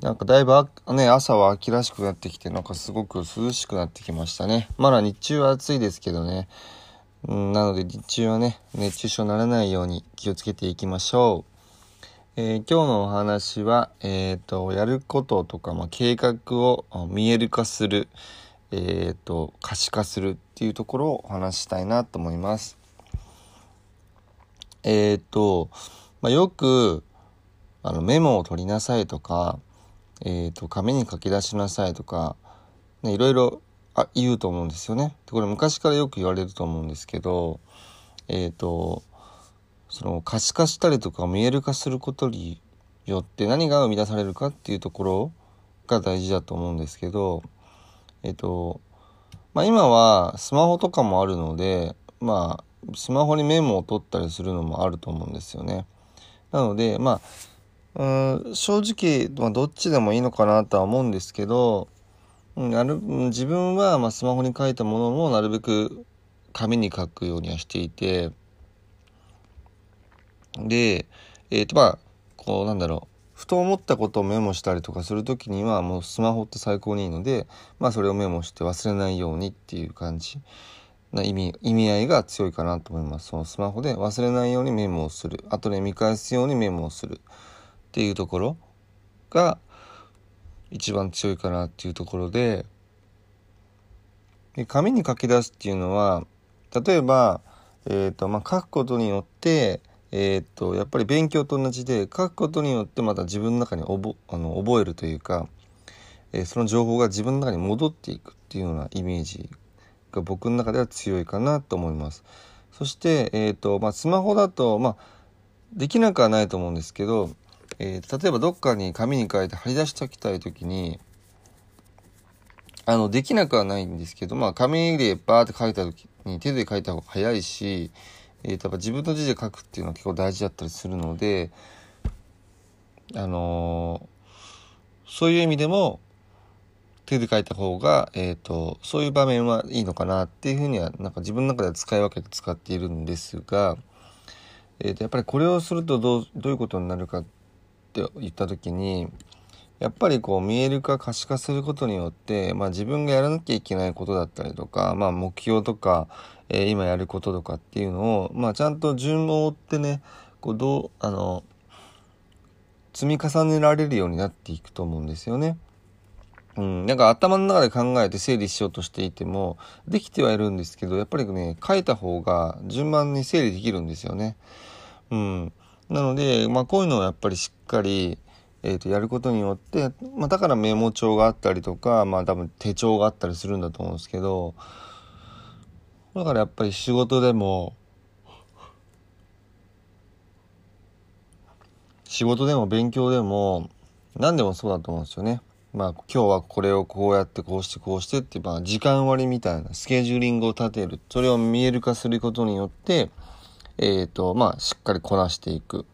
なんかだいぶね、朝は秋らしくなってきて、なんかすごく涼しくなってきましたね。まだ日中は暑いですけどね。なので日中はね、熱中症にならないように気をつけていきましょう。えー今日のお話は、えっ、と、やることとか、まあ、計画を見える化する、えっ、と、可視化するっていうところをお話ししたいなと思います。えっ、と、まあ、よく、あの、メモを取りなさいとか、えっ、と、紙に書き出しなさいとか、ね、いろいろあ言うと思うんですよね。でこれ昔からよく言われると思うんですけど、えっ、と、その可視化したりとか見える化することによって何が生み出されるかっていうところが大事だと思うんですけど、えっ、と、まあ今はスマホとかもあるので、まあスマホにメモを取ったりするのもあると思うんですよね。なので、まあ、うん正直、まあ、どっちでもいいのかなとは思うんですけど、うんなる自分はまあスマホに書いたものもなるべく紙に書くようにはしていて、で、えっ、とまあ、こうなんだろう、ふと思ったことをメモしたりとかするときにはもうスマホって最高にいいので、まあそれをメモして忘れないようにっていう感じな意味、意味合いが強いかなと思います。そのスマホで忘れないようにメモをする。後で見返すようにメモをする。っていうところが一番強いかなっていうところで、で紙に書き出すっていうのは、例えば、えっ、と、まあ、書くことによって、えっ、と、やっぱり勉強と同じで、書くことによってまた自分の中に覚あの覚えるというか、えーその情報が自分の中に戻っていくっていうようなイメージが僕の中では強いかなと思います。そして、えっ、と、まあ、スマホだと、まあ、できなくはないと思うんですけど、えー例えばどっかに紙に書いて貼り出しておきたいときに、あの、できなくはないんですけど、まあ、紙でバーって書いたときに手で書いた方が早いし、えー、やっぱ自分の字で書くっていうのは結構大事だったりするので、あのーそういう意味でも、手で書いた方が、えっ、と、そういう場面はいいのかなっていうふうには、なんか自分の中では使い分けて使っているんですが、えーと、やっぱりこれをするとどう、どういうことになるかってって言った時に、やっぱりこう見える化可視化することによって、まあ自分がやらなきゃいけないことだったりとか、まあ目標とか、えー今やることとかっていうのを、まあちゃんと順を追ってね、こうどう、あの、積み重ねられるようになっていくと思うんですよね。うん、なんか頭の中で考えて整理しようとしていても、できてはいるんですけど、やっぱりね、書いた方が順番に整理できるんですよね。うん。なので、まあこういうのをやっぱりしっかり、えー、とやることによって、まあ、だからメモ帳があったりとか、まあ多分手帳があったりするんだと思うんですけど、だからやっぱり仕事でも、仕事でも勉強でも、何でもそうだと思うんですよね。まあ今日はこれをこうやってこうしてこうしてって、まあ時間割みたいなスケジューリングを立てる。それを見える化することによって、えっ、と、まあしっかりこなしていく。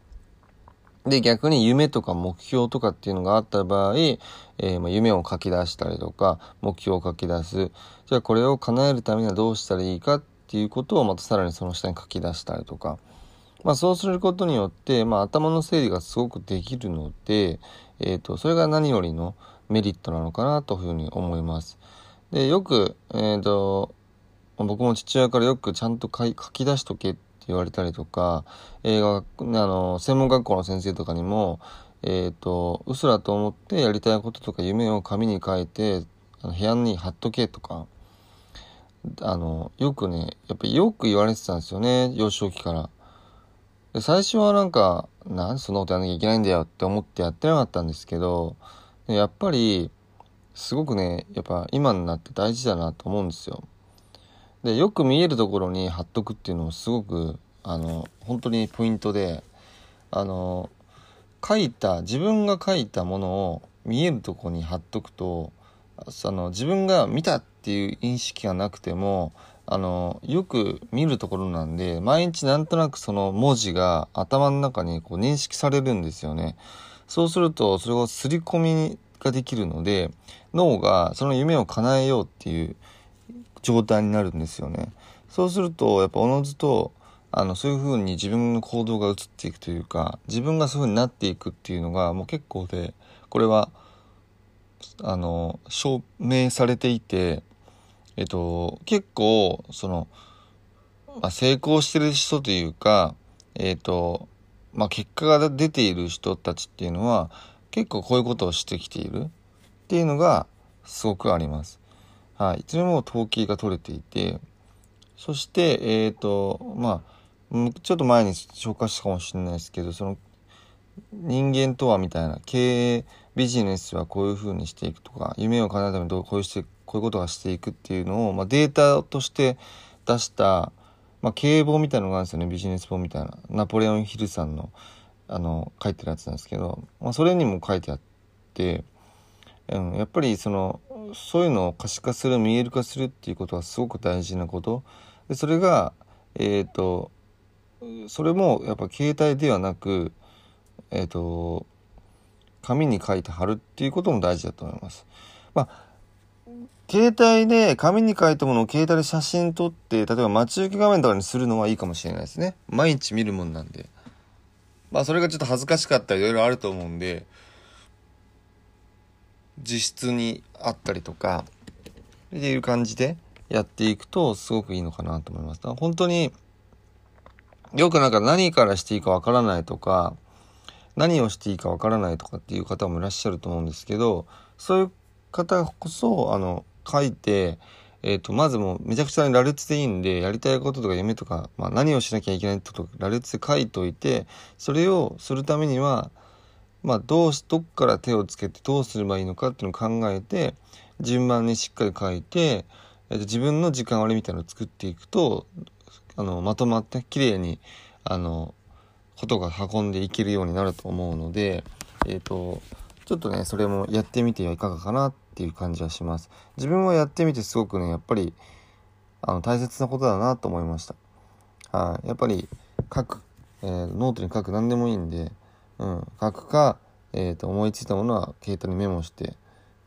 で、逆に夢とか目標とかっていうのがあった場合、えーまあ、夢を書き出したりとか、目標を書き出す。じゃあこれを叶えるためにはどうしたらいいかっていうことをまたさらにその下に書き出したりとか。まあそうすることによって、まあ頭の整理がすごくできるので、えっ、と、それが何よりのメリットなのかなというふうに思います。で、よく、えっ、と、僕も父親からよくちゃんと書き出しとけって言われたりとか、映画、あの、専門学校の先生とかにも、えっ、と、うすらと思ってやりたいこととか夢を紙に書いて、あの部屋に貼っとけとか、あの、よくね、やっぱよく言われてたんですよね、幼少期から。で最初はなんか、なんでそんなことやんなきゃいけないんだよって思ってやってなかったんですけど、やっぱり、すごくね、やっぱ今になって大事だなと思うんですよ。で、よく見えるところに貼っとくっていうのもすごく、あの、本当にポイントで、あの、書いた自分が書いたものを見えるとこに貼っとくとその自分が見たっていう意識がなくてもあのよく見るところなんで毎日なんとなくその文字が頭の中にこう認識されるんですよね。そうするとそれを刷り込みができるので脳がその夢を叶えようっていう状態になるんですよね。そうするとやっぱおのずとあのそういう風に自分の行動が移っていくというか自分がそういう風になっていくっていうのがもう結構でこれはあの証明されていてえっと結構その、まあ、成功してる人というかえっとまあ結果が出ている人たちっていうのは結構こういうことをしてきているっていうのがすごくあります。はい、いつでも統計が取れていてそしてえっ、とまあちょっと前に紹介したかもしれないですけどその人間とはみたいな経営ビジネスはこういうふうにしていくとか夢を叶えるためにどうこういうしてこういうことがしていくっていうのを、まあ、データとして出した、まあ、経営本みたいなのがあるんですよね。ビジネス本みたいな。ナポレオン・ヒルさんのあの書いてるやつなんですけど、まあ、それにも書いてあって、うん、やっぱりそのそういうのを可視化する見える化するっていうことはすごく大事なこと。でそれがえっ、ー、とそれもやっぱ携帯ではなくえっ、ー、と紙に書いて貼るっていうことも大事だと思います。まあ携帯で紙に書いたものを携帯で写真撮って例えば待ち受け画面とかにするのはいいかもしれないですね。毎日見るもんなんで。まあそれがちょっと恥ずかしかったりいろいろあると思うんで自室にあったりとかっていう感じでやっていくとすごくいいのかなと思います。だから本当によくなんか何からしていいかわからないとか何をしていいかわからないとかっていう方もいらっしゃると思うんですけどそういう方こそあの書いて、えーと、まずもうめちゃくちゃ羅列でいいんでやりたいこととか夢とか、まあ、何をしなきゃいけないってこと羅列で書いといてそれをするためには、まあ、どうしどっから手をつけてどうすればいいのかっていうのを考えて順番にしっかり書いて、えー、と自分の時間割みたいなのを作っていくとあのまとまって綺麗にあのことが運んでいけるようになると思うので、えっ、と、ちょっとね、それもやってみてはいかがかなっていう感じはします。自分はやってみてすごくね、やっぱり、あの、大切なことだなと思いました。はい、やっぱり、書く、えー、ノートに書く何でもいいんで、うん、書くか、え、ー、と、思いついたものは携帯にメモして、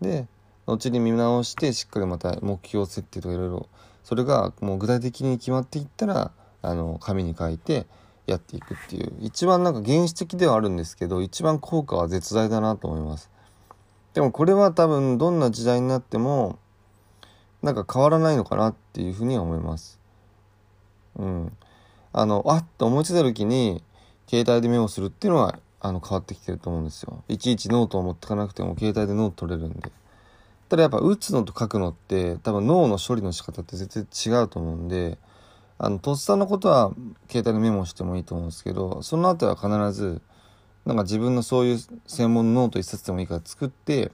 で、後に見直してしっかりまた目標設定とかいろいろそれがもう具体的に決まっていったらあの紙に書いてやっていくっていう。一番なんか原始的ではあるんですけど一番効果は絶大だなと思います。でもこれは多分どんな時代になってもなんか変わらないのかなっていうふうには思います。うん。あのあっと思いついた時に携帯でメモするっていうのはあの変わってきてると思うんですよ。いちいちノートを持ってかなくても携帯でノート取れるんで。ただやっぱ打つのと書くのって多分脳の処理の仕方って絶対違うと思うんであの、とっさのことは携帯でメモしてもいいと思うんですけど、その後は必ず、なんか自分のそういう専門のノート一冊でもいいから作って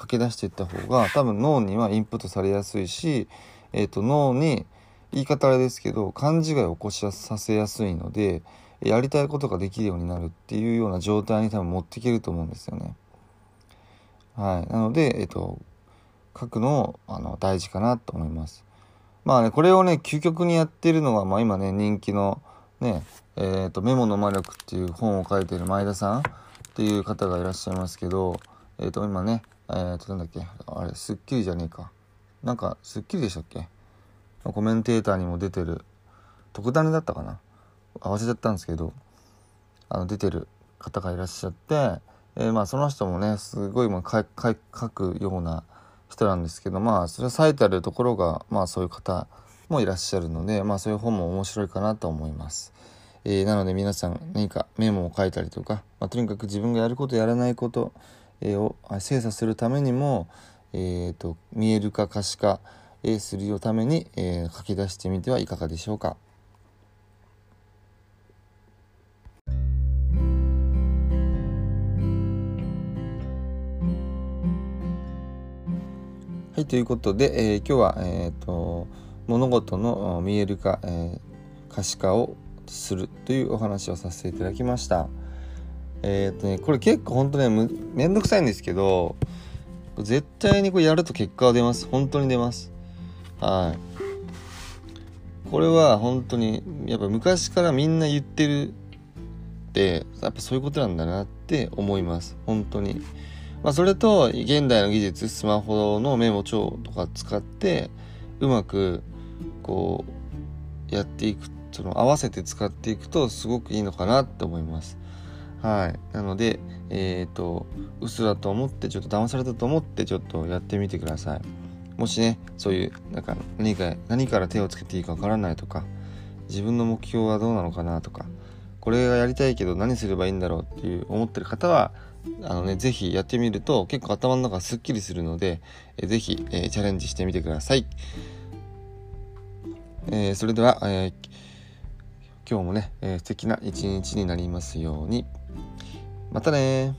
書き出していった方が多分脳にはインプットされやすいし、えっ、ー、と脳に言い方あれですけど勘違いを起こしさせやすいのでやりたいことができるようになるっていうような状態に多分持っていけると思うんですよね。はい。なので、えっ、と、書くのをあの大事かなと思います。まあね、これをね、究極にやってるのが、まあ今ね、人気のね、えっ、と、メモの魔力っていう本を書いてる前田さんっていう方がいらっしゃいますけど、えっ、と、今ね、えっ、と、なんだっけ、あれ、スッキリじゃねえか。なんか、スッキリでしたっけ？コメンテーターにも出てる、特ダネだったかな？合わせちゃったんですけど、あの、出てる方がいらっしゃって、えー、まあその人もね、すごいまあ書くような、人なんですけどまあそれは最たるところがまあそういう方もいらっしゃるのでまあそういう本も面白いかなと思います。えー、なので皆さん何かメモを書いたりとか、まあ、とにかく自分がやることやらないこと、えー、を精査するためにも、えーと、見える化可視化、えするために、え書き出してみてはいかがでしょうか。はい、ということで、えー、今日は、えーと、物事の見える化、えー、可視化をするというお話をさせていただきました。えー、っとねこれ結構ほんとねめんどくさいんですけど絶対にこれやると結果は出ます。本当に出ます。はい。これは本当にやっぱ昔からみんな言ってるってやっぱそういうことなんだなって思います。本当に。まあそれと現代の技術スマホのメモ帳とか使ってうまくこうやっていくその合わせて使っていくとすごくいいのかなって思います。はい。なのでえっ、ー、とうっすらと思ってちょっと騙されたと思ってちょっとやってみてください。もしねそういうなんか何か何から手をつけていいかわからないとか自分の目標はどうなのかなとかこれがやりたいけど何すればいいんだろうっていう思ってる方はあのね、ぜひやってみると結構頭の中すっきりするので、えー、ぜひ、えー、チャレンジしてみてください。えー、それでは、え、今日もね、えー、素敵な一日になりますように。またね